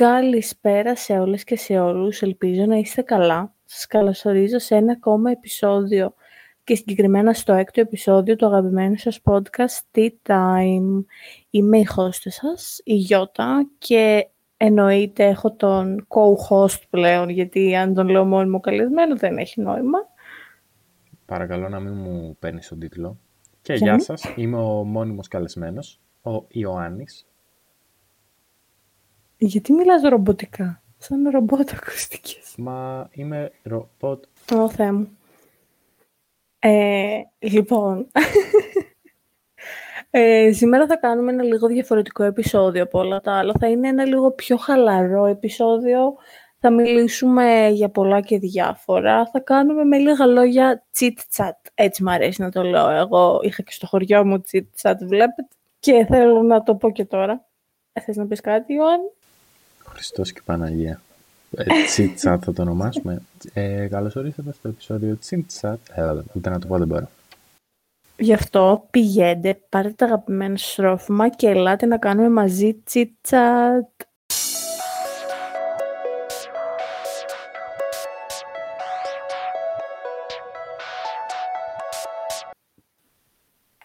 Καλησπέρα σε όλες και σε όλους. Ελπίζω να είστε καλά. Σας καλωσορίζω σε ένα ακόμα επεισόδιο και συγκεκριμένα στο έκτο επεισόδιο του αγαπημένου σας podcast Tea Time. Είμαι η host σας, η Γιώτα και εννοείται έχω τον co-host πλέον γιατί αν τον λέω μόνιμο καλεσμένο δεν έχει νόημα. Παρακαλώ να μην μου παίρνεις τον τίτλο. Και γεια σας, είμαι ο μόνιμος καλεσμένος, ο Ιωάννης. Γιατί μιλάς ρομποτικά, σαν ρομπότ ακουστικές; Μα είμαι ρομπότ. Ω Θεέ μου. Ε, λοιπόν, ε, σήμερα θα κάνουμε ένα λίγο διαφορετικό επεισόδιο από όλα τα άλλα. Θα είναι ένα λίγο πιο χαλαρό επεισόδιο. Θα μιλήσουμε για πολλά και διάφορα. Θα κάνουμε με λίγα λόγια chit-chat. Έτσι μου αρέσει να το λέω. Εγώ είχα και στο χωριό μου chit-chat, βλέπετε. Και θέλω να το πω και τώρα. Ε, θες να πεις κάτι, Ιωάννη; Χριστός και Παναγία. Τσιτσάτ θα το ονομάσουμε. Ε, καλώς ορίσατε στο επεισόδιο Τσιτσάτ. Ε, ούτε να το πω δεν μπορώ. Γι' αυτό πηγαίνετε, πάρετε τα αγαπημένα στρόφιμα και ελάτε να κάνουμε μαζί τσιτσάτ.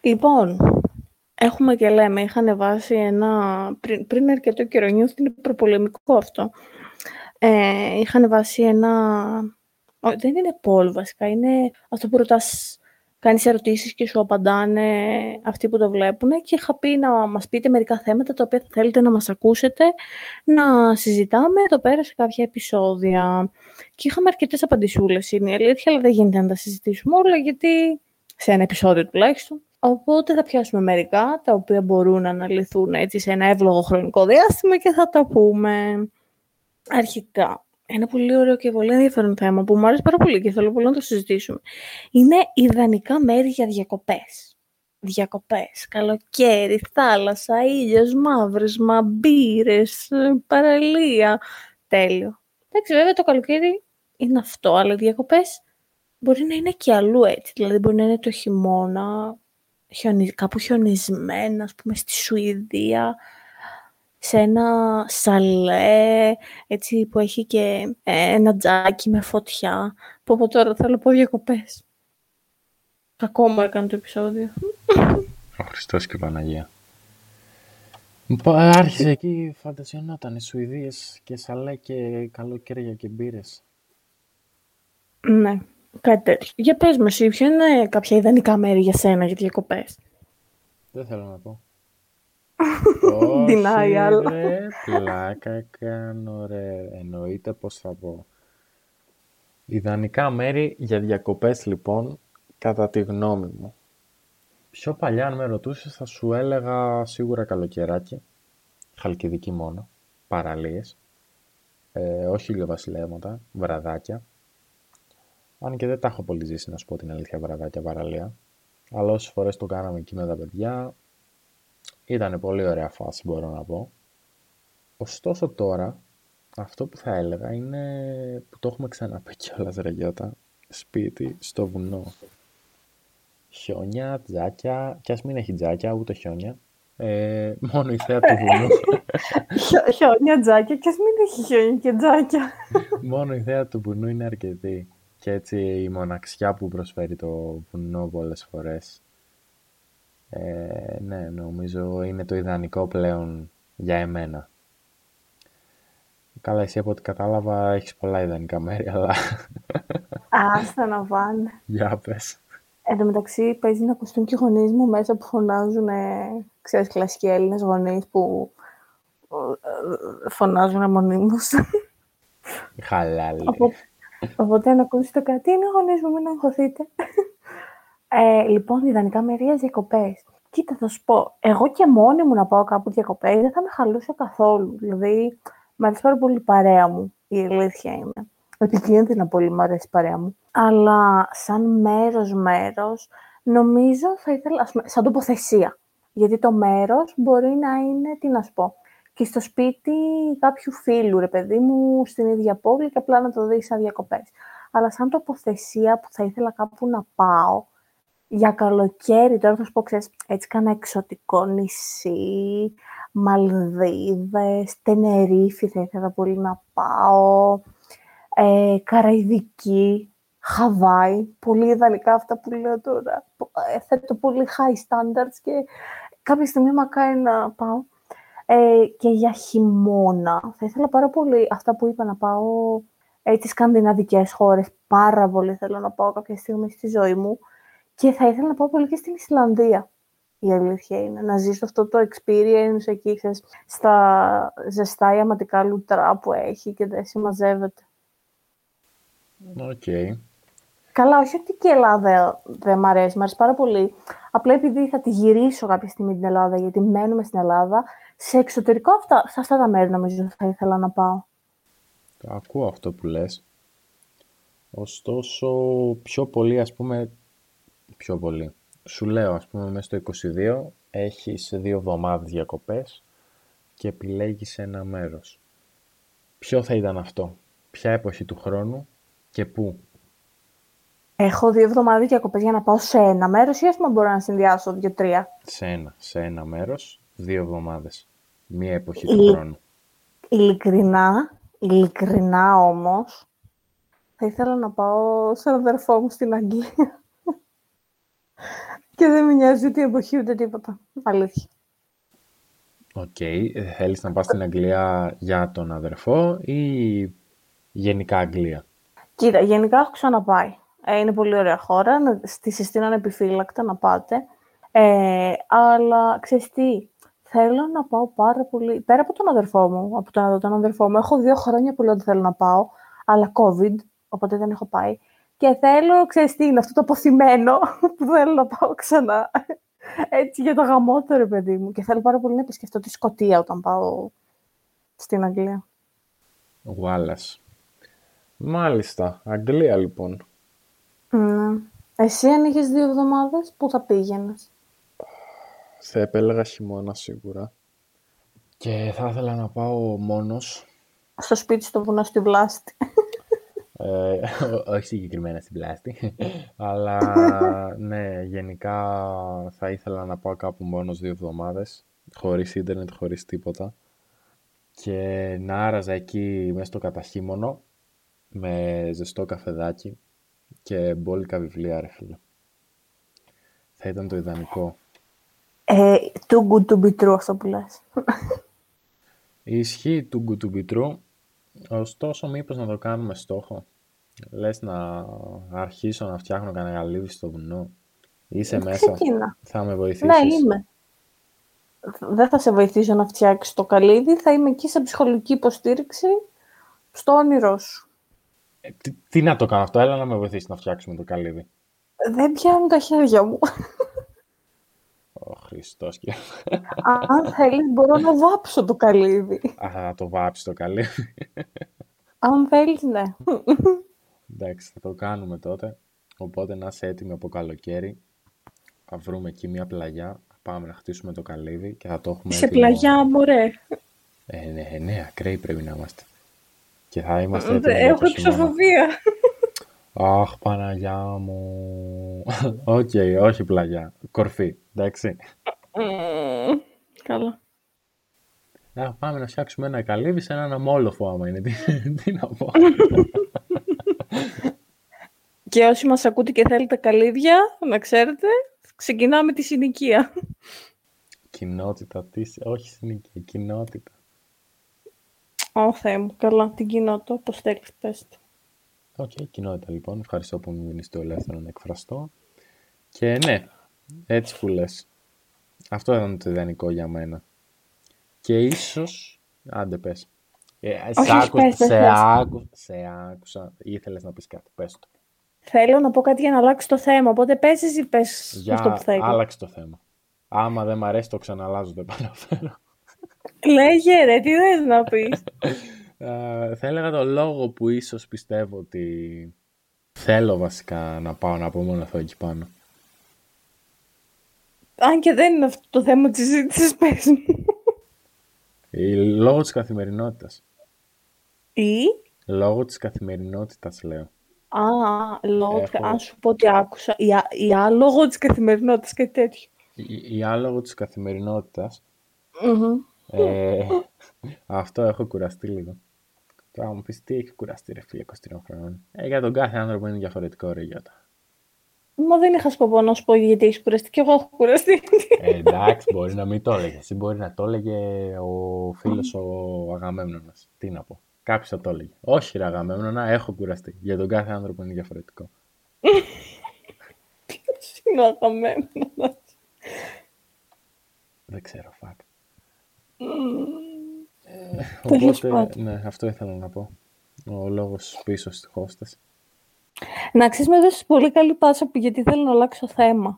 Λοιπόν, έχουμε και λέμε, είχα ανεβάσει ένα, πριν, πριν αρκετό καιρό, νιώθω είναι προπολεμικό αυτό. Ε, είχα ανεβάσει ένα, δεν είναι poll βασικά, είναι αυτό που ρωτάς, κάνεις ερωτήσεις και σου απαντάνε αυτοί που το βλέπουν και είχα πει να μας πείτε μερικά θέματα τα οποία θα θέλετε να μας ακούσετε, να συζητάμε εδώ πέρα σε κάποια επεισόδια. Και είχαμε αρκετές απαντησούλες, είναι η αλήθεια, αλλά δεν γίνεται να τα συζητήσουμε όλα, γιατί σε ένα επεισόδιο τουλάχιστον. Οπότε θα πιάσουμε μερικά, τα οποία μπορούν να αναλυθούν έτσι σε ένα εύλογο χρονικό διάστημα και θα τα πούμε αρχικά. Ένα πολύ ωραίο και πολύ ενδιαφέρον θέμα που μου άρεσε πάρα πολύ και θέλω πολύ να το συζητήσουμε. Είναι ιδανικά μέρη για διακοπές. Διακοπές, καλοκαίρι, θάλασσα, ήλιος, μαύρισμα, μπύρες, παραλία. Τέλειο. Εντάξει, βέβαια το καλοκαίρι είναι αυτό, αλλά οι διακοπές μπορεί να είναι και αλλού έτσι. Δηλαδή μπορεί να είναι το χειμώνα, κάπου χιονισμένα, ας πούμε, στη Σουηδία, σε ένα σαλέ, έτσι, που έχει και ε, ένα τζάκι με φωτιά, που από τώρα θέλω πω διακοπές. Κακό μου έκανε το επεισόδιο. Ο Χριστός και η Παναγία. Άρχισε εκεί, φαντασιωνόταν οι Σουηδίες και σαλέ και καλοκαίρια και μπύρες. Ναι. Κάτι τέτοιο. Για πες μου εσύ, ποιο είναι κάποια ιδανικά μέρη για σένα για διακοπές; Δεν θέλω να πω. Όχι αλλά. ρε, πλάκα κάνω ρε. Εννοείται πώς θα πω. Ιδανικά μέρη για διακοπές λοιπόν, κατά τη γνώμη μου. Πιο παλιά αν με ρωτούσες θα σου έλεγα σίγουρα καλοκαιράκι. Χαλκιδική μόνο. Παραλίες. Ε, όχι ηλιοβασιλεύματα, βραδάκια. Αν και δεν τα έχω πολύ ζήσει, να σου πω την αλήθεια, βραδάκια παραλία. Αλλά όσες φορές το κάναμε εκεί με τα παιδιά, ήταν πολύ ωραία φάση, μπορώ να πω. Ωστόσο τώρα, αυτό που θα έλεγα είναι που το έχουμε ξαναπεί κιόλας ρε Γιώτα, σπίτι στο βουνό. Χιόνια, τζάκια, κι ας μην έχει τζάκια, ούτε χιόνια. Ε, μόνο η θέα του βουνού. χιόνια, τζάκια, κι ας μην έχει χιόνια και τζάκια. μόνο η θέα του βουνού είναι αρκετή και έτσι η μοναξιά που προσφέρει το βουνό πολλές φορές. Ε, ναι, νομίζω είναι το ιδανικό πλέον για εμένα. Καλά, εσύ από ό,τι κατάλαβα έχεις πολλά ιδανικά μέρη, αλλά... Άστα να βάνε. Για πες. Εν τω μεταξύ παίζει να ακουστούν και οι γονείς μου μέσα που φωνάζουν, ε, ξέρεις, κλασικοί Έλληνες γονείς που ε, φωνάζουν μονίμως. Χαλάλη. Οπότε αν ακούσετε κάτι, είναι γονείς μου, μην αγχωθείτε. Ε, λοιπόν, ιδανικά μερία διακοπές. Κοίτα, θα σου πω, εγώ και μόνη μου να πάω κάπου διακοπές δεν θα με χαλούσε καθόλου. Δηλαδή, μου αρέσει πάρα πολύ η παρέα μου, η αλήθεια είναι. Επικίνδυνα πολύ μου αρέσει η παρέα μου. Αλλά σαν μέρος-μέρος, νομίζω θα ήθελα, σαν τοποθεσία. Γιατί το μέρος μπορεί να είναι, τι να σου πω, και στο σπίτι κάποιου φίλου, ρε παιδί μου, στην ίδια πόλη και απλά να το δεις σαν διακοπές. Αλλά σαν τοποθεσία που θα ήθελα κάπου να πάω, για καλοκαίρι, τώρα θα σου πω, ξέρεις, έτσι κάνα εξωτικό νησί, Μαλδίβες, Τενερίφη θα ήθελα πολύ να πάω, ε, Καραϊδική, Χαβάη, πολύ ιδανικά αυτά που λέω τώρα. Ε, θέτω πολύ high standards και κάποια στιγμή μακάρι να πάω. Ε, και για χειμώνα, θα ήθελα πάρα πολύ αυτά που είπα να πάω ε, τις σκανδιναβικές χώρες. Πάρα πολύ θέλω να πάω κάποια στιγμή στη ζωή μου. Και θα ήθελα να πάω πολύ και στην Ισλανδία. Η αλήθεια είναι να ζήσω αυτό το experience εκεί, ξέρεις, στα ζεστά ιαματικά λουτρά που έχει και δεν συμμαζεύεται. Οκ. Καλά, όχι ότι και η Ελλάδα δεν μ' αρέσει, μ' αρέσει πάρα πολύ. Απλά επειδή θα τη γυρίσω κάποια στιγμή την Ελλάδα, γιατί μένουμε στην Ελλάδα, σε εξωτερικό αυτά, σε αυτά τα μέρη νομίζω θα ήθελα να πάω. Το ακούω αυτό που λες. Ωστόσο, πιο πολύ, ας πούμε, πιο πολύ. Σου λέω, ας πούμε, μέσα στο 22 έχεις δύο εβδομάδες διακοπές και επιλέγεις ένα μέρος. Ποιο θα ήταν αυτό, ποια εποχή του χρόνου και πού; Έχω δύο εβδομάδες διακοπές για να πάω σε ένα μέρος ή ας πούμε μπορώ να συνδυάσω δύο-τρία. Σε ένα, σε ένα μέρος, δύο εβδομάδες. Μία εποχή του χρόνου. Ειλικρινά, ειλικρινά όμως, θα ήθελα να πάω στον αδερφό μου στην Αγγλία. και δεν με νοιάζει ούτε η εποχή ούτε τίποτα. Αλήθεια. Οκ. Ε, θέλεις να πας στην Αγγλία για τον αδερφό ή γενικά Αγγλία; Κοίτα, γενικά έχω ξαναπάει. Ε, είναι πολύ ωραία χώρα. Στη συστήνω ανεπιφύλακτα να πάτε. Ε, αλλά ξέρεις τι, θέλω να πάω πάρα πολύ. Πέρα από τον αδερφό μου, από τον, τον αδερφό μου, έχω δύο χρόνια που λέω ότι θέλω να πάω, αλλά COVID, οπότε δεν έχω πάει. Και θέλω, ξέρεις τι είναι, αυτό το απωθημένο που θέλω να πάω ξανά. Έτσι για το γαμότερο, παιδί μου. Και θέλω πάρα πολύ να επισκεφτώ τη Σκωτία όταν πάω στην Αγγλία. Γουάλλας. Μάλιστα. Αγγλία, λοιπόν. Ναι. Εσύ αν είχες δύο εβδομάδες, πού θα πήγαινες; Θα επέλεγα χειμώνα σίγουρα. Και θα ήθελα να πάω μόνος. Στο σπίτι στο βουνό στη Βλάστη. Ε, όχι συγκεκριμένα στην πλάστη. Αλλά ναι, γενικά θα ήθελα να πάω κάπου μόνος δύο εβδομάδες. Χωρίς ίντερνετ, χωρίς τίποτα. Και να άραζα εκεί μέσα στο καταχύμωνο με ζεστό καφεδάκι και μπόλικα βιβλία, ρε φίλε. Θα ήταν το ιδανικό. Ε, too good to be true αυτό που λες. Ισχύει too good to be true. Ωστόσο, μήπως να το κάνουμε στόχο. Λες να αρχίσω να φτιάχνω κανένα γαλίδι στο βουνό. Είσαι μέσα. Θα με βοηθήσεις. Ναι, είμαι. Δεν θα σε βοηθήσω να φτιάξεις το καλύδι. Θα είμαι εκεί σε ψυχολογική υποστήριξη στο όνειρό σου. Ε, τι, τι, να το κάνω αυτό. Έλα να με βοηθήσει να φτιάξουμε το καλύδι. Δεν πιάνουν τα χέρια μου. Ο Χριστός και... Αν θέλεις μπορώ να βάψω το καλύδι. Α, θα το βάψεις το καλύδι. Αν θέλεις, ναι. Εντάξει, θα το κάνουμε τότε. Οπότε να είσαι έτοιμη από καλοκαίρι. Θα βρούμε εκεί μια πλαγιά. Πάμε να χτίσουμε το καλύδι και θα το έχουμε Σε πλαγιά, μωρέ. Ε, ναι, ναι, ακραίοι πρέπει να είμαστε. Και θα είμαστε έτοιμοι Έχω ψηφοφοβία. Αχ, Παναγιά μου. Οκ, όχι πλαγιά. Κορφή, εντάξει. Καλά. Να πάμε να φτιάξουμε ένα καλύβι σε έναν αμμόλοφο άμα είναι. Τι, να πω. και όσοι μας ακούτε και θέλετε καλύβια, να ξέρετε, ξεκινάμε τη συνοικία. Κοινότητα, τι, όχι συνοικία, κοινότητα. Ω, Θεέ μου, καλά, την κοινότητα, πώς θέλεις, πες το. OK, okay, κοινότητα λοιπόν. Ευχαριστώ που μου δίνεις το ελεύθερο να εκφραστώ. Και ναι, έτσι που λες. Αυτό ήταν το ιδανικό για μένα. Και ίσως... Άντε πες. Ε, σε, άκου... πες, σε, πες. Άκου... σε άκουσα. Ήθελες να πεις κάτι. Πες το. Θέλω να πω κάτι για να αλλάξει το θέμα. Οπότε πες εσύ πες για... αυτό που θέλω. άλλαξε το θέμα. Άμα δεν μ' αρέσει το ξαναλλάζω, δεν παραφέρω. Λέγε ρε, τι θες να πεις; Ε, θα έλεγα το λόγο που ίσως πιστεύω ότι θέλω βασικά να πάω να πω αυτό εκεί πάνω. Αν και δεν είναι αυτό το θέμα της συζήτησης, πες μου. Λόγω της καθημερινότητας. Ή; Λόγω της καθημερινότητας, λέω. Α, λόγο, Έχω- αν σου πω ότι άκουσα. Η, α- η άλογο της καθημερινότητας και τέτοιο. Η, η άλογο της καθημερινότητας. Μμμ. Ε, αυτό έχω κουραστεί λίγο. Τώρα μου πεις τι έχει κουραστεί ρε φίλε 23 χρόνων. Ε, για τον κάθε άνθρωπο είναι διαφορετικό ρε Γιώτα. Μα δεν είχα σκοπό να σου πω γιατί έχεις κουραστεί. Και εγώ έχω κουραστεί. Ε, εντάξει, μπορείς να μην το έλεγες. Εσύ μπορείς να το έλεγε ο φίλος ο Αγαμέμνονας. Τι να πω. Κάποιος θα το έλεγε. Όχι ρε Αγαμέμνονα, έχω κουραστεί. Για τον κάθε άνθρωπο είναι διαφορετικό. Ποιος είναι ο αγαπημένος. Δεν ξέρω, fuck. Τέλος Οπότε, πάντων. ναι, αυτό ήθελα να πω. Ο λόγος πίσω στη χώσταση. Να ξέρεις, με έδωσες πολύ καλή πάσα που γιατί θέλω να αλλάξω θέμα.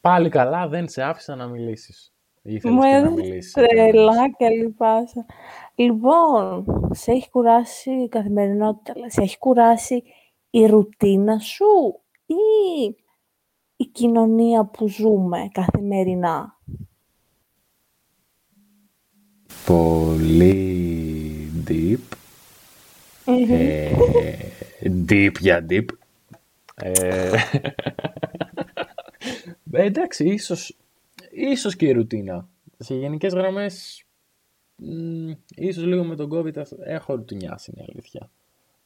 Πάλι καλά, δεν σε άφησα να μιλήσεις. Ήθελες Μου και να έδωσες μιλήσεις. τρελά καλή πάσα. Λοιπόν, σε έχει κουράσει η καθημερινότητα, αλλά σε έχει κουράσει η ρουτίνα σου ή η κοινωνία που ζούμε καθημερινά; Πολύ deep. Ε, deep για deep. Ε, ε, εντάξει, ίσως, ίσως και η ρουτίνα. Σε γενικές γραμμές, μ, ίσως λίγο με τον COVID ας- έχω ρουτινιάσει, είναι η αλήθεια.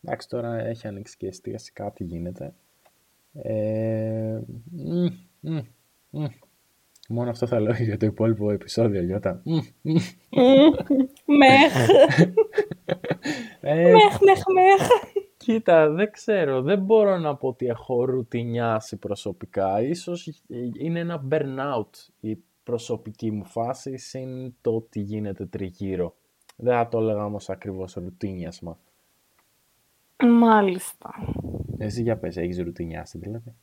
Εντάξει, τώρα έχει ανοίξει και η εστίαση, κάτι γίνεται. Ε, μ, μ, μ. Μόνο αυτό θα λέω για το υπόλοιπο επεισόδιο, Γιώτα. Μ, μ. Μεχ, Ε, μεχ, μεχ, μεχ. Κοίτα, δεν ξέρω. Δεν μπορώ να πω ότι έχω ρουτινιάσει προσωπικά. Ίσως είναι ένα burnout η προσωπική μου φάση συν το ότι γίνεται τριγύρω. Δεν θα το έλεγα όμως ακριβώς ρουτίνιασμα. Μάλιστα. Εσύ για πες, έχεις ρουτινιάσει δηλαδή;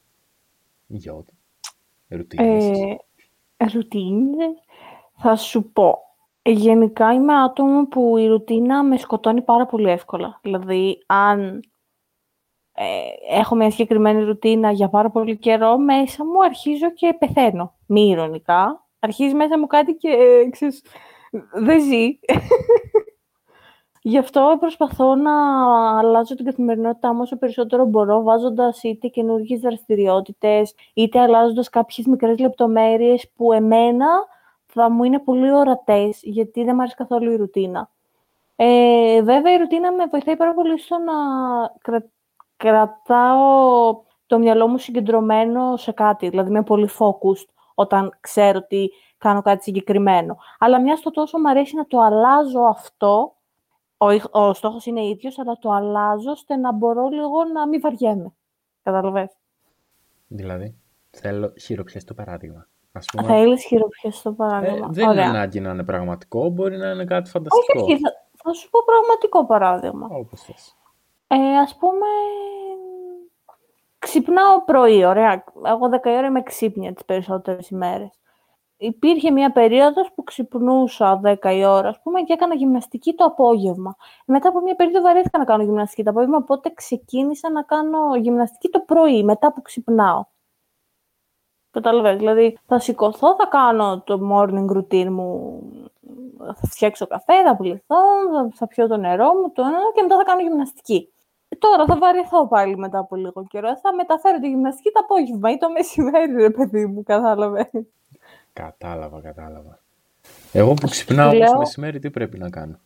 Γιώτα. Ρουτίνιασες. Ε, ρουτίνες, θα σου πω. Γενικά είμαι άτομο που η ρουτίνα με σκοτώνει πάρα πολύ εύκολα. Δηλαδή, αν ε, έχω μια συγκεκριμένη ρουτίνα για πάρα πολύ καιρό, μέσα μου αρχίζω και πεθαίνω. Μη ηρωνικά. Αρχίζει μέσα μου κάτι και ε, ξέρεις, δεν ζει. Γι' αυτό προσπαθώ να αλλάζω την καθημερινότητά μου όσο περισσότερο μπορώ, βάζοντας είτε καινούργιες δραστηριότητες, είτε αλλάζοντας κάποιες μικρές λεπτομέρειες που εμένα θα μου είναι πολύ ορατές, γιατί δεν μου αρέσει καθόλου η ρουτίνα. Ε, βέβαια, η ρουτίνα με βοηθάει πάρα πολύ στο να κρα- κρατάω το μυαλό μου συγκεντρωμένο σε κάτι, δηλαδή είμαι πολύ focused όταν ξέρω ότι κάνω κάτι συγκεκριμένο. Αλλά μιας στο τόσο μου αρέσει να το αλλάζω αυτό, ο, ηχ- ο στόχος είναι ίδιος, αλλά το αλλάζω ώστε να μπορώ λίγο να μην βαριέμαι. Καταλαβες. Δηλαδή, θέλω χειροπιαστό παράδειγμα. Ας πούμε, Θέλεις χειροπιαστό ε, παράδειγμα. δεν είναι Ωραία. ανάγκη να είναι πραγματικό, μπορεί να είναι κάτι Όχι, φανταστικό. όχι, θα, θα σου πω πραγματικό παράδειγμα. Όπως θες. Ε, ας πούμε, ξυπνάω πρωί, ωραία. Εγώ 10 η ώρα είμαι ξύπνια τις περισσότερες ημέρες. Υπήρχε μια περίοδος που ξυπνούσα 10 η ώρα, ας πούμε, και έκανα γυμναστική το απόγευμα. Μετά από μια περίοδο βαρέθηκα να κάνω γυμναστική το απόγευμα, οπότε ξεκίνησα να κάνω γυμναστική το πρωί, μετά που ξυπνάω. Καταλαβαίνεις, δηλαδή θα σηκωθώ, θα κάνω το morning routine μου, θα φτιάξω καφέ, θα πληθώ, θα, θα πιω το νερό μου, το ένα και μετά θα κάνω γυμναστική. Τώρα θα βαρεθώ πάλι μετά από λίγο καιρό. Θα μεταφέρω τη γυμναστική το απόγευμα ή το μεσημέρι, ρε παιδί μου, κατάλαβες. Κατάλαβα, κατάλαβα. Εγώ που ξυπνάω λέω- όμως μεσημέρι, τι πρέπει να κάνω;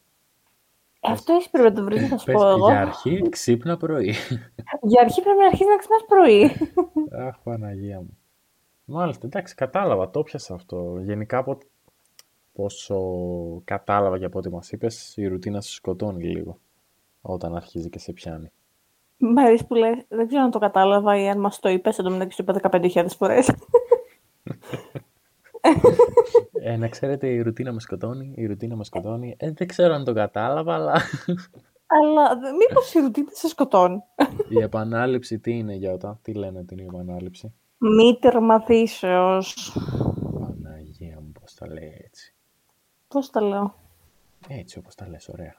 Αυτό εσύ πρέπει να το βρεις, θα σου Πες, πω εγώ. για αρχή ξύπνα πρωί. Για αρχή πρέπει να αρχίσεις να ξυπνάς πρωί. Αχ, Παναγία μου. Μάλιστα, εντάξει, κατάλαβα, το πιάσα αυτό. Γενικά, από πόσο κατάλαβα και από ό,τι μας είπες, η ρουτίνα σου σκοτώνει λίγο όταν αρχίζει και σε πιάνει. Μ' αρέσει που λες. Δεν ξέρω αν το κατάλαβα ή αν μας το είπες, εν τω μεταξύ το είπα 15.000 φορές. Ε, να ξέρετε, η ρουτίνα με σκοτώνει, η ρουτίνα με σκοτώνει. Ε, δεν ξέρω αν το κατάλαβα, αλλά Αλλά δε- μήπως η ρουτίνα σε σκοτώνει; η επανάληψη τι είναι, Γιώτα, τι λένε ότι είναι η επανάληψη; Μη τερματίσεως. Παναγία μου, πώς τα λέει έτσι. Πώς τα λέω; Έτσι όπως τα λες, ωραία.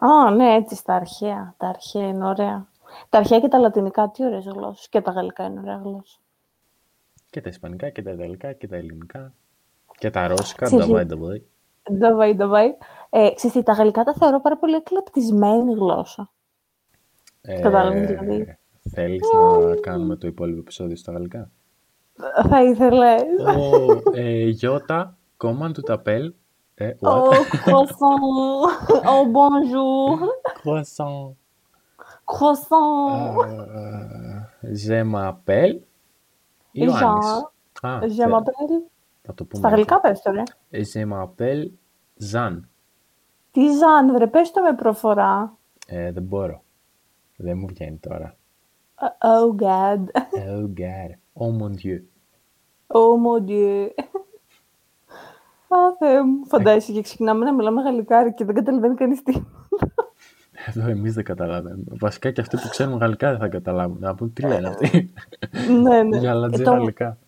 Α, ναι, έτσι στα αρχαία. Τα αρχαία είναι ωραία. Τα αρχαία και τα λατινικά, τι ωραίες γλώσσες. Και τα γαλλικά είναι ωραία γλώσσα. Και τα ισπανικά και τα ιταλικά και τα ελληνικά και τα ρώσικα, Ξέρεις, νταβάι, νταβάι. Νταβάι, νταβάι. Ε, ξέρεις τι, τα γαλλικά τα θεωρώ πάρα πολύ εκλεπτισμένη γλώσσα. Ε, Κατάλαβες, δηλαδή. Θέλεις να κάνουμε το υπόλοιπο επεισόδιο στα γαλλικά; Θα ήθελες. Ο ε, Γιώτα, comment tu t'appelles? Ε, Oh, what? croissant. Oh, bonjour. Croissant. Croissant. Ε, Je m'appelle Ιωάννης. Α, Je θε- m'appelle. Θα το πούμε. Στα γαλλικά πες το, ρε. Ε, Je m'appelle Jean. Τι Ζαν, βρε, πες το με προφορά. Ε, δεν μπορώ. Δεν μου βγαίνει τώρα. Oh, God. Oh God. Oh mon Dieu. Oh, mon Dieu. Α, Θεέ μου. Φαντάζεσαι και ξεκινάμε να μιλάμε γαλλικά και δεν καταλαβαίνει κανείς τι. Εδώ εμείς δεν καταλαβαίνουμε. Βασικά και αυτοί που ξέρουν γαλλικά δεν θα καταλάβουν. Να πούν τι λένε αυτοί. ναι, ναι. Για Ε, λατζή το, γαλλικά.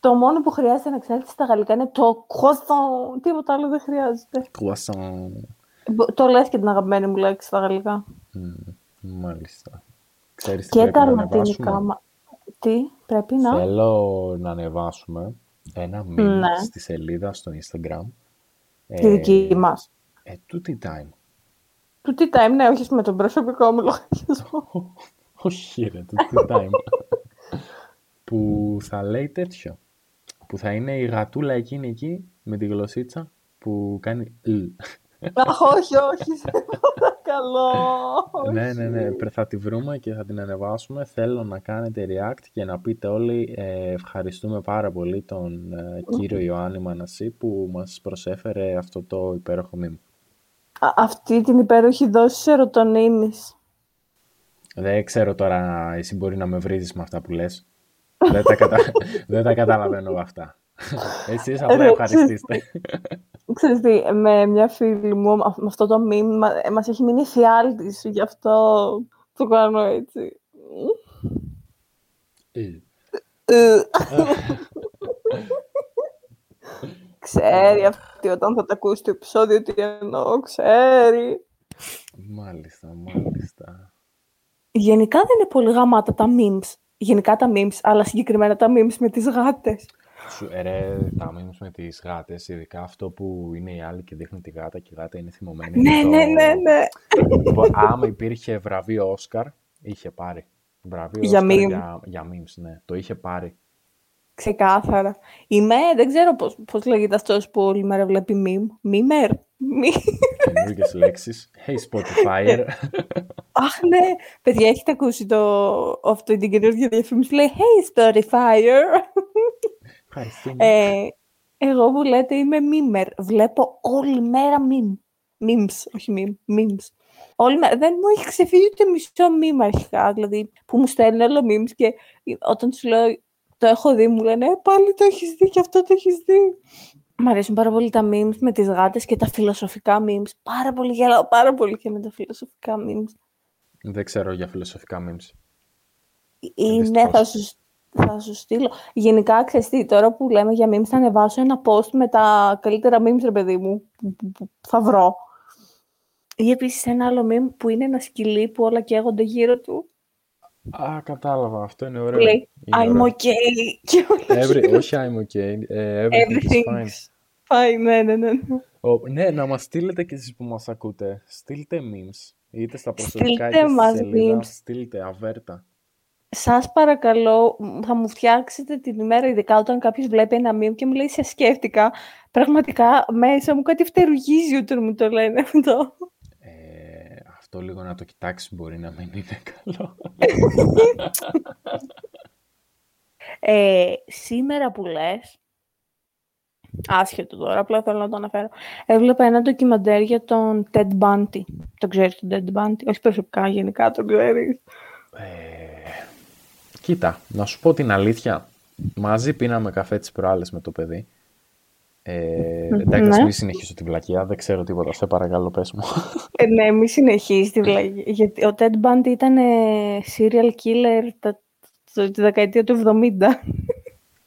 το μόνο που χρειάζεται να ξέρεις στα γαλλικά είναι το croissant. Τίποτα άλλο δεν χρειάζεται. Croissant. Μπο- Το λες και την αγαπημένη μου λέξη στα γαλλικά. Μμ, Μάλιστα. Ξέρεις τι Και πρέπει τα να λατινικά. ανεβάσουμε; μα- Τι, πρέπει να; Θέλω να ανεβάσουμε ένα meme Ναι. στη σελίδα στο Instagram. Τη δική μας. Ε, τούτη time. Του τι time, ναι, όχι με τον προσωπικό μου λογαριασμό. Όχι ρε, τούτη time. που θα λέει τέτοιο. Που θα είναι η γατούλα εκείνη εκεί με τη γλωσσίτσα που κάνει «λ». Αχ, όχι, όχι, σε παρακαλώ. Ναι, ναι, ναι. όχι. πρε- Θα τη βρούμε και θα την ανεβάσουμε. Θέλω να κάνετε react και να πείτε όλοι ε, ευχαριστούμε πάρα πολύ τον ε, κύριο Ιωάννη Μανασί που μας προσέφερε αυτό το υπέροχο meme. Α, Αυτή την υπέροχη δόση σερωτονίνης. Δεν ξέρω τώρα εσύ μπορεί να με βρίζεις με αυτά που λες. δεν, τα κατα... δεν τα καταλαβαίνω με αυτά. Εσείς απλά Ρε, ευχαριστήστε. Ξέρεις τι, με μια φίλη μου, με αυτό το meme, μα- ε, μας έχει μείνει φιάλτης, γι' αυτό το κάνω έτσι. Ε, Ε. Ξέρει αυτή όταν θα τα ακούσει το επεισόδιο τι εννοώ, ξέρει. μάλιστα, μάλιστα. Γενικά δεν είναι πολύ γαμάτα τα memes. Γενικά τα memes, αλλά συγκεκριμένα τα memes με τις γάτες. Σου, ε, ρε, τα memes με τις γάτες, ειδικά αυτό που είναι η άλλη και δείχνει τη γάτα και η γάτα είναι θυμωμένη. Ναι, είναι το- ναι, ναι, ναι. Που άμα υπήρχε βραβείο Όσκαρ, είχε πάρει. Βραβείο Για Όσκαρ meme. για, για memes, ναι. Το είχε πάρει. Ξεκάθαρα. Είμαι, δεν ξέρω πώς, πώς λέγεται αυτός που όλη μέρα βλέπει meme. Memer. Μη- Καινούργιες λέξεις. Hey Spotify. Αχ, ναι. Παιδιά, έχετε ακούσει το, αυτό την καινούργια διαφήμιση; Που λέει Hey, Spotify. Ευχαριστούμε. ε, εγώ που λέτε είμαι memer. Βλέπω όλη μέρα meme. Memes, όχι meme, memes. Όλη μέρα. Δεν μου έχει ξεφύγει ούτε μισό meme αρχικά. Δηλαδή, που μου στέλνουν όλο memes και όταν τους λέω το έχω δει, μου λένε «Ε, πάλι το έχεις δει και αυτό το έχεις δει. Μ' αρέσουν πάρα πολύ τα memes με τις γάτες και τα φιλοσοφικά memes. Πάρα πολύ γελάω, πάρα πολύ και με τα φιλοσοφικά memes. Δεν ξέρω για φιλοσοφικά memes. Είναι, Δυστυχώς. θα σου, θα σου στείλω. Γενικά, ξέρεις τι, τώρα που λέμε για memes, θα ανεβάσω ένα post με τα καλύτερα memes, ρε παιδί μου, που, που- που θα βρω. Ή επίσης ένα άλλο meme που είναι ένα σκυλί που όλα καίγονται γύρω του. Α, κατάλαβα. Αυτό είναι Που ωραίο. λέει Είναι I'm ωραίο. okay. Και όλα Every, όχι I'm okay. ε, everything is fine. Everything's fine. Ναι, ναι, ναι. ναι. Ο, ναι, να μας στείλετε και εσείς που μας ακούτε. Στείλτε memes. Είτε στα προσωπικά Στείλτε είτε στη μας σελίδα. memes. Στείλτε αβέρτα. Σας παρακαλώ, μ, θα μου φτιάξετε την ημέρα, ειδικά όταν κάποιος βλέπει ένα meme και μου λέει «Σε σκέφτηκα». Πραγματικά μέσα μου κάτι φτερουγίζει όταν μου το λένε αυτό. Ε, αυτό λίγο να το κοιτάξεις μπορεί να μην είναι καλό. Ε, σήμερα που λες, άσχετο τώρα, απλά θέλω να το αναφέρω, έβλεπα ένα ντοκιμαντέρ για τον Ted Bundy. Το ξέρεις τον Ted Bundy, όχι προσωπικά, γενικά τον ξέρεις. Ε, κοίτα, να σου πω την αλήθεια. Μαζί πίναμε καφέ τις προάλλες με το παιδί. Ε, εντάξει, ναι. μην συνεχίσω την βλακεία. Δεν ξέρω τίποτα. Σε παρακαλώ, πες μου. Ε, ναι, μη συνεχίσεις τη βλαγή. Γιατί ο Ted Bundy ήταν ε, serial killer τα, το- τη δεκαετία του 70.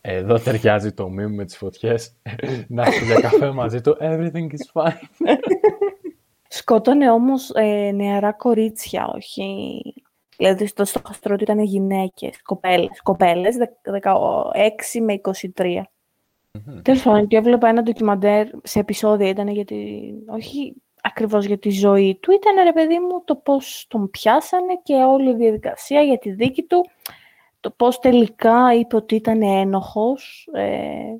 Εδώ ταιριάζει το meme με τις φωτιές. να έρθει για καφέ μαζί του. Everything is fine. Σκότωνε όμως ε, νεαρά κορίτσια, όχι... Δηλαδή στο στοχαστρό του ήταν γυναίκες, κοπέλες. Κοπέλες, δε- 16 με 23. Μμμ. Τέλος πάντων, και έβλεπα ένα ντοκιμαντέρ σε επεισόδια ήταν γιατί. Όχι ακριβώς για τη ζωή του. Ήταν, ρε παιδί μου, το πώς τον πιάσανε και όλη η διαδικασία για τη δίκη του. Το πώς τελικά είπε ότι ήταν ένοχος. Ε,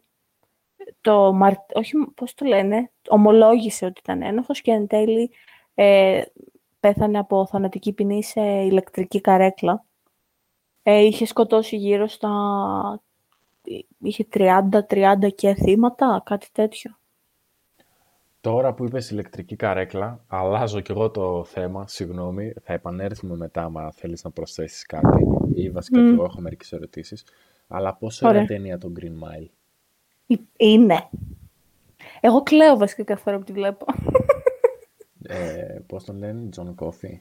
το, όχι, πώς το λένε, ομολόγησε ότι ήταν ένοχος και εν τέλει ε, πέθανε από θανατική ποινή σε ηλεκτρική καρέκλα. Ε, είχε σκοτώσει γύρω στα... είχε 30-30 και θύματα, κάτι τέτοιο. Τώρα που είπες ηλεκτρική καρέκλα, αλλάζω κι εγώ το θέμα, συγγνώμη, θα επανέλθουμε μετά άμα θέλεις να προσθέσεις κάτι ή βασικά mm. εγώ έχω μερικές ερωτήσεις. Αλλά πόσο είναι ταινία το Green Mile? Είναι. Εγώ κλαίω βασικά κάθε φορά που τη βλέπω. Ε, πώς τον λένε, John Coffey.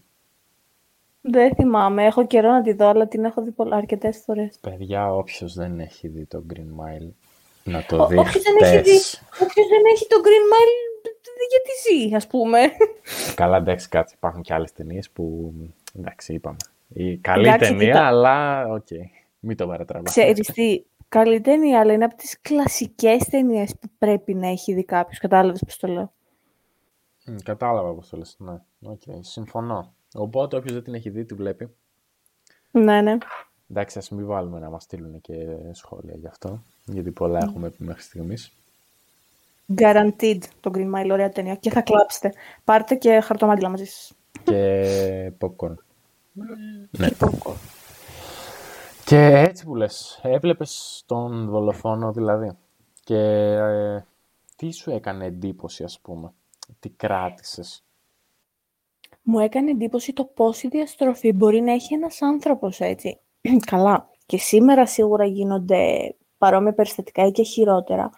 Δεν θυμάμαι. Έχω καιρό να τη δω, αλλά την έχω δει πολλά, αρκετές φορές. Παιδιά, όποιος δεν έχει δει το Green Mile, να το δει όποιος δεν, έχει δει, όποιος δεν έχει το Green Mile, γιατί ζει, ας πούμε. Καλά, εντάξει, κάτι. Υπάρχουν και άλλες ταινίες που, εντάξει, είπαμε. Η καλή εντάξει, ταινία, αλλά, OK, okay. μην το παρατραβάς. Ξέρεις τι, καλή ταινία, αλλά είναι από τις κλασικές ταινίες που πρέπει να έχει δει κάποιος. Κατάλαβες πώς το λέω. Mm, κατάλαβα πώς το λες, ναι. Okay, συμφωνώ. Οπότε όποιος δεν την έχει δει, τη βλέπει. Ναι, ναι. Εντάξει, ας μην βάλουμε να μας στείλουν και σχόλια γι' αυτό, γιατί πολλά έχουμε πει μέχρι στιγμής. Guaranteed το Green Mile, ωραία ταινία. Και θα κλάψετε. Πάρτε και χαρτομάτιλα μαζί σας. Και popcorn. ναι. popcorn. Και έτσι που λες, έβλεπες τον δολοφόνο δηλαδή. Και ε, τι σου έκανε εντύπωση, ας πούμε. Τι κράτησες; Μου έκανε εντύπωση το πόση διαστροφή μπορεί να έχει ένας άνθρωπος έτσι. Καλά. Και σήμερα σίγουρα γίνονται παρόμοια περιστατικά ή και χειρότερα.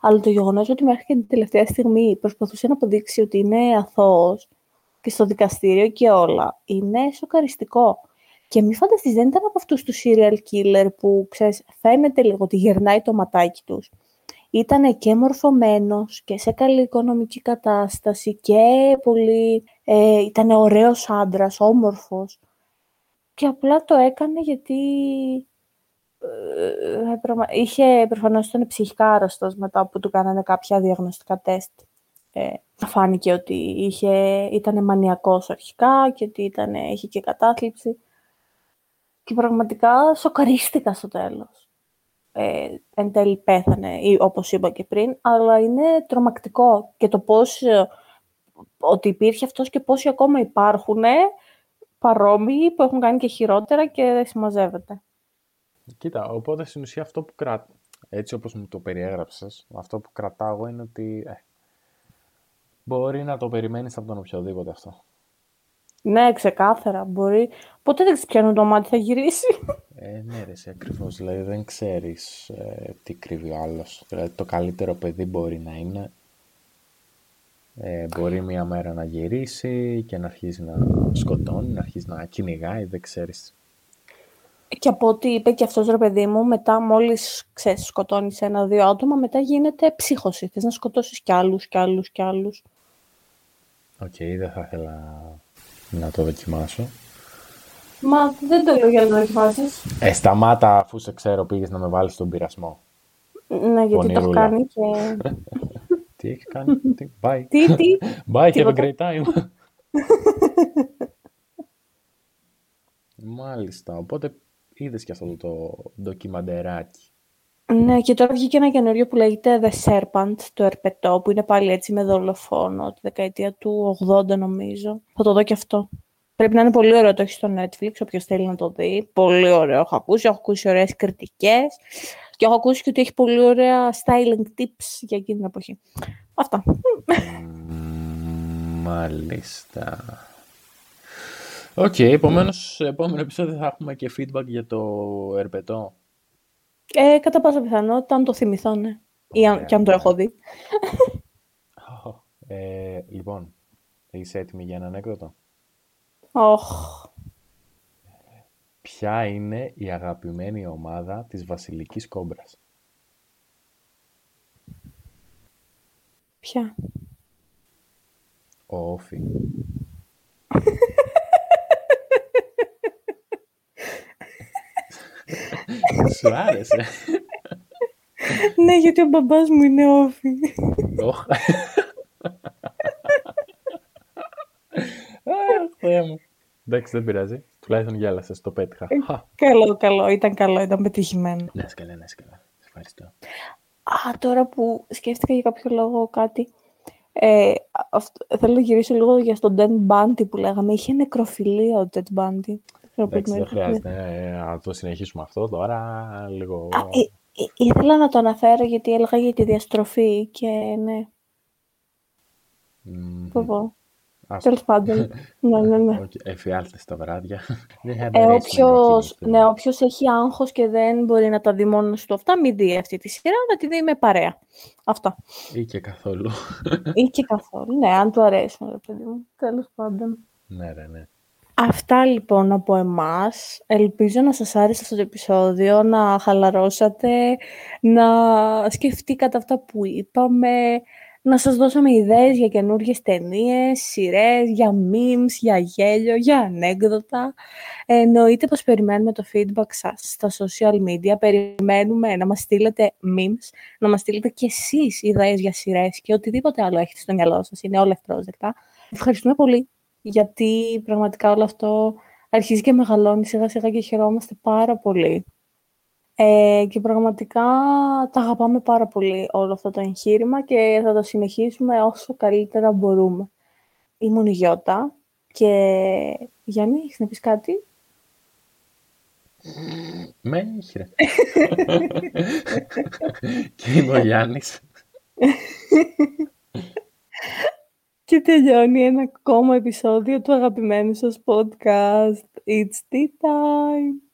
Αλλά το γεγονός ότι μέχρι και την τελευταία στιγμή προσπαθούσε να αποδείξει ότι είναι αθώος και στο δικαστήριο και όλα, είναι σοκαριστικό. Και μη φανταστείς, δεν ήταν από αυτούς τους serial killer που, ξέρεις, φαίνεται λίγο ότι γερνάει το ματάκι τους ήταν και μορφωμένος και σε καλή οικονομική κατάσταση και πολύ... Ε, ήταν ωραίος άντρας, όμορφος. Και απλά το έκανε γιατί ε, είχε προφανώς ήταν ψυχικά άρρωστος μετά που του κάνανε κάποια διαγνωστικά τεστ. Ε, φάνηκε ότι είχε, ήταν μανιακός αρχικά και ότι ήταν, είχε και κατάθλιψη. Και πραγματικά σοκαρίστηκα στο τέλος ε, εν τέλει πέθανε, ή όπως είπα και πριν, αλλά είναι τρομακτικό και το πώς, ε, ότι υπήρχε αυτός και πόσοι ακόμα υπάρχουν παρόμοιοι που έχουν κάνει και χειρότερα και δεν συμμαζεύεται. Κοίτα, οπότε στην ουσία αυτό που κρατά, έτσι όπως μου το περιέγραψες, αυτό που κρατάω είναι ότι ε, μπορεί να το περιμένεις από τον οποιοδήποτε αυτό. Ναι, ξεκάθαρα. Μπορεί. Ποτέ δεν ξέρεις το μάτι θα γυρίσει. Ε, ναι, ρε, ακριβώς. Δηλαδή δεν ξέρεις ε, τι κρύβει ο άλλος. Δηλαδή το καλύτερο παιδί μπορεί να είναι. Ε, μπορεί μία μέρα να γυρίσει και να αρχίσει να σκοτώνει, να αρχίσει να κυνηγάει, δεν ξέρεις. Και από ό,τι είπε και αυτός ρε παιδί μου, μετά μόλις ξέρεις, σκοτώνεις ένα-δύο άτομα, μετά γίνεται ψύχωση. Θες να σκοτώσεις κι άλλους, κι άλλους, κι άλλους. OK, okay, δεν θα ήθελα να το δοκιμάσω. Μα δεν το λέω για να το δοκιμάσεις. Ε, σταμάτα αφού σε ξέρω πήγες να με βάλεις στον πειρασμό. Ναι, γιατί το έχω κάνει και... τι έχει κάνει, τι, bye. Τι, τι; Bye, have a great time. Μάλιστα, οπότε είδες και αυτό το ντοκιμαντεράκι. Ναι, και τώρα βγήκε ένα καινούριο που λέγεται The Serpent, το ερπετό, που είναι πάλι έτσι με δολοφόνο, τη δεκαετία του 80 νομίζω. Θα το δω και αυτό. Πρέπει να είναι πολύ ωραίο, το έχει στο Netflix, όποιος θέλει να το δει. Πολύ ωραίο, έχω ακούσει, έχω ακούσει ωραίες κριτικές. Και έχω ακούσει και ότι έχει πολύ ωραία styling tips για εκείνη την εποχή. Αυτά. Μάλιστα. OK, okay, επομένως, επόμενο επεισόδιο θα έχουμε και feedback για το ερπετό. Ε, κατά πάσα πιθανότητα, αν το θυμηθώ, ναι. Ή αν, και αν το έχω δει. Ε, λοιπόν, είσαι έτοιμη για ένα ανέκδοτο. Oh. Ποια είναι η αγαπημένη ομάδα της Βασιλικής Κόμπρας; Ποια; Ο Όφη. Σου άρεσε. ναι, γιατί ο μπαμπάς μου είναι όφη. Θεέ μου. Εντάξει, δεν πειράζει. Τουλάχιστον γέλασες, το πέτυχα. Ε, καλό, καλό. Ήταν καλό, ήταν πετυχημένο. Ναι, σκαλά, ναι, σκαλά. Ευχαριστώ. Α, τώρα που σκέφτηκα για κάποιο λόγο κάτι. Ε, αυτό, θέλω να γυρίσω λίγο για στον Ted Bundy που λέγαμε. Είχε νεκροφιλία ο Ted Bundy. Εντάξει, δεν χρειάζεται ε, να το συνεχίσουμε αυτό τώρα. Λίγο... Α, ε, ε, ήθελα να το αναφέρω γιατί έλεγα για τη διαστροφή και ναι. Mm. πω. Τέλος πάντων. ναι, ναι, ναι. Εφιάλτε τα βράδια. ε, όποιος, ναι, όποιος έχει άγχος και δεν μπορεί να τα δει μόνος του αυτά, μην δει αυτή τη σειρά, να τη δει με παρέα. Αυτό. Ή και καθόλου. Ή και καθόλου. Ναι, αν του αρέσει, ρε παιδί μου. Τέλος πάντων. Ναι, ρε, ναι. Αυτά λοιπόν από εμάς. Ελπίζω να σας άρεσε αυτό το επεισόδιο, να χαλαρώσατε, να σκεφτήκατε αυτά που είπαμε, να σας δώσαμε ιδέες για καινούργιες ταινίες, σειρές, για memes, για γέλιο, για ανέκδοτα. Εννοείται πως περιμένουμε το feedback σας στα social media. Περιμένουμε να μας στείλετε memes, να μας στείλετε και εσείς ιδέες για σειρές και οτιδήποτε άλλο έχετε στο μυαλό σας. Είναι όλα ευπρόσδεκτα. Ευχαριστούμε πολύ γιατί πραγματικά όλο αυτό αρχίζει και μεγαλώνει σιγά σιγά και χαιρόμαστε πάρα πολύ. Ε, και πραγματικά τα αγαπάμε πάρα πολύ όλο αυτό το εγχείρημα και θα το συνεχίσουμε όσο καλύτερα μπορούμε. Ήμουν η Γιώτα και Γιάννη, έχεις να πεις κάτι; Με ρε. και είμαι ο Γιάννης. και τελειώνει ένα ακόμα επεισόδιο του αγαπημένου σας podcast. It's tea time!